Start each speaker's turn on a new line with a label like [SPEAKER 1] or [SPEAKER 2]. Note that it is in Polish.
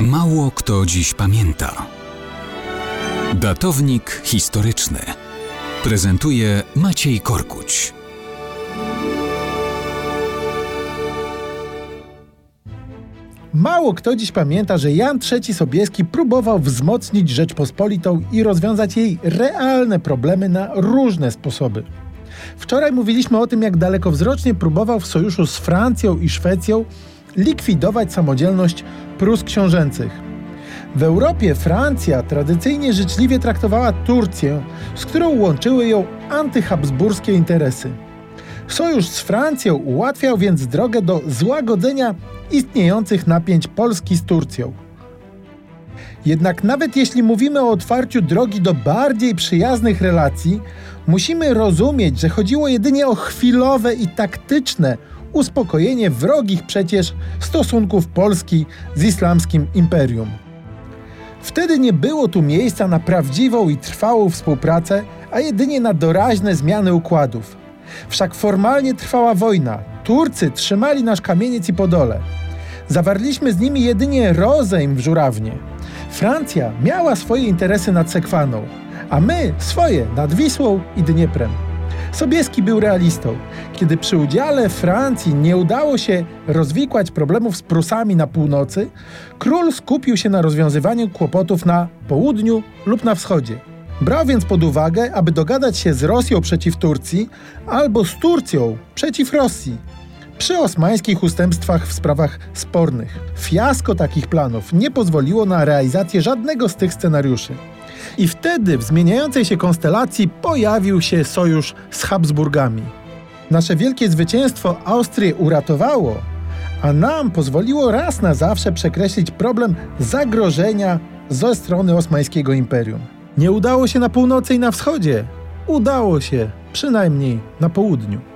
[SPEAKER 1] Mało kto dziś pamięta. Datownik historyczny prezentuje Maciej Korkuć.
[SPEAKER 2] Mało kto dziś pamięta, że Jan III Sobieski próbował wzmocnić Rzeczpospolitą i rozwiązać jej realne problemy na różne sposoby. Wczoraj mówiliśmy o tym, jak dalekowzrocznie próbował w sojuszu z Francją i Szwecją likwidować samodzielność Prus książęcych. W Europie Francja tradycyjnie życzliwie traktowała Turcję, z którą łączyły ją antyhabsburskie interesy. Sojusz z Francją ułatwiał więc drogę do złagodzenia istniejących napięć Polski z Turcją. Jednak nawet jeśli mówimy o otwarciu drogi do bardziej przyjaznych relacji, musimy rozumieć, że chodziło jedynie o chwilowe i taktyczne uspokojenie wrogich przecież stosunków Polski z islamskim imperium. Wtedy nie było tu miejsca na prawdziwą i trwałą współpracę, a jedynie na doraźne zmiany układów. Wszak formalnie trwała wojna. Turcy trzymali nasz kamieniec i Podole. Zawarliśmy z nimi jedynie rozejm w Żurawnie. Francja miała swoje interesy nad Sekwaną, a my swoje nad Wisłą i Dnieprem. Sobieski był realistą. Kiedy przy udziale Francji nie udało się rozwikłać problemów z Prusami na północy, król skupił się na rozwiązywaniu kłopotów na południu lub na wschodzie. Brał więc pod uwagę, aby dogadać się z Rosją przeciw Turcji albo z Turcją przeciw Rosji przy osmańskich ustępstwach w sprawach spornych. Fiasko takich planów nie pozwoliło na realizację żadnego z tych scenariuszy. I wtedy w zmieniającej się konstelacji pojawił się sojusz z Habsburgami. Nasze wielkie zwycięstwo Austrię uratowało, a nam pozwoliło raz na zawsze przekreślić problem zagrożenia ze strony Osmańskiego Imperium. Nie udało się na północy i na wschodzie, udało się przynajmniej na południu.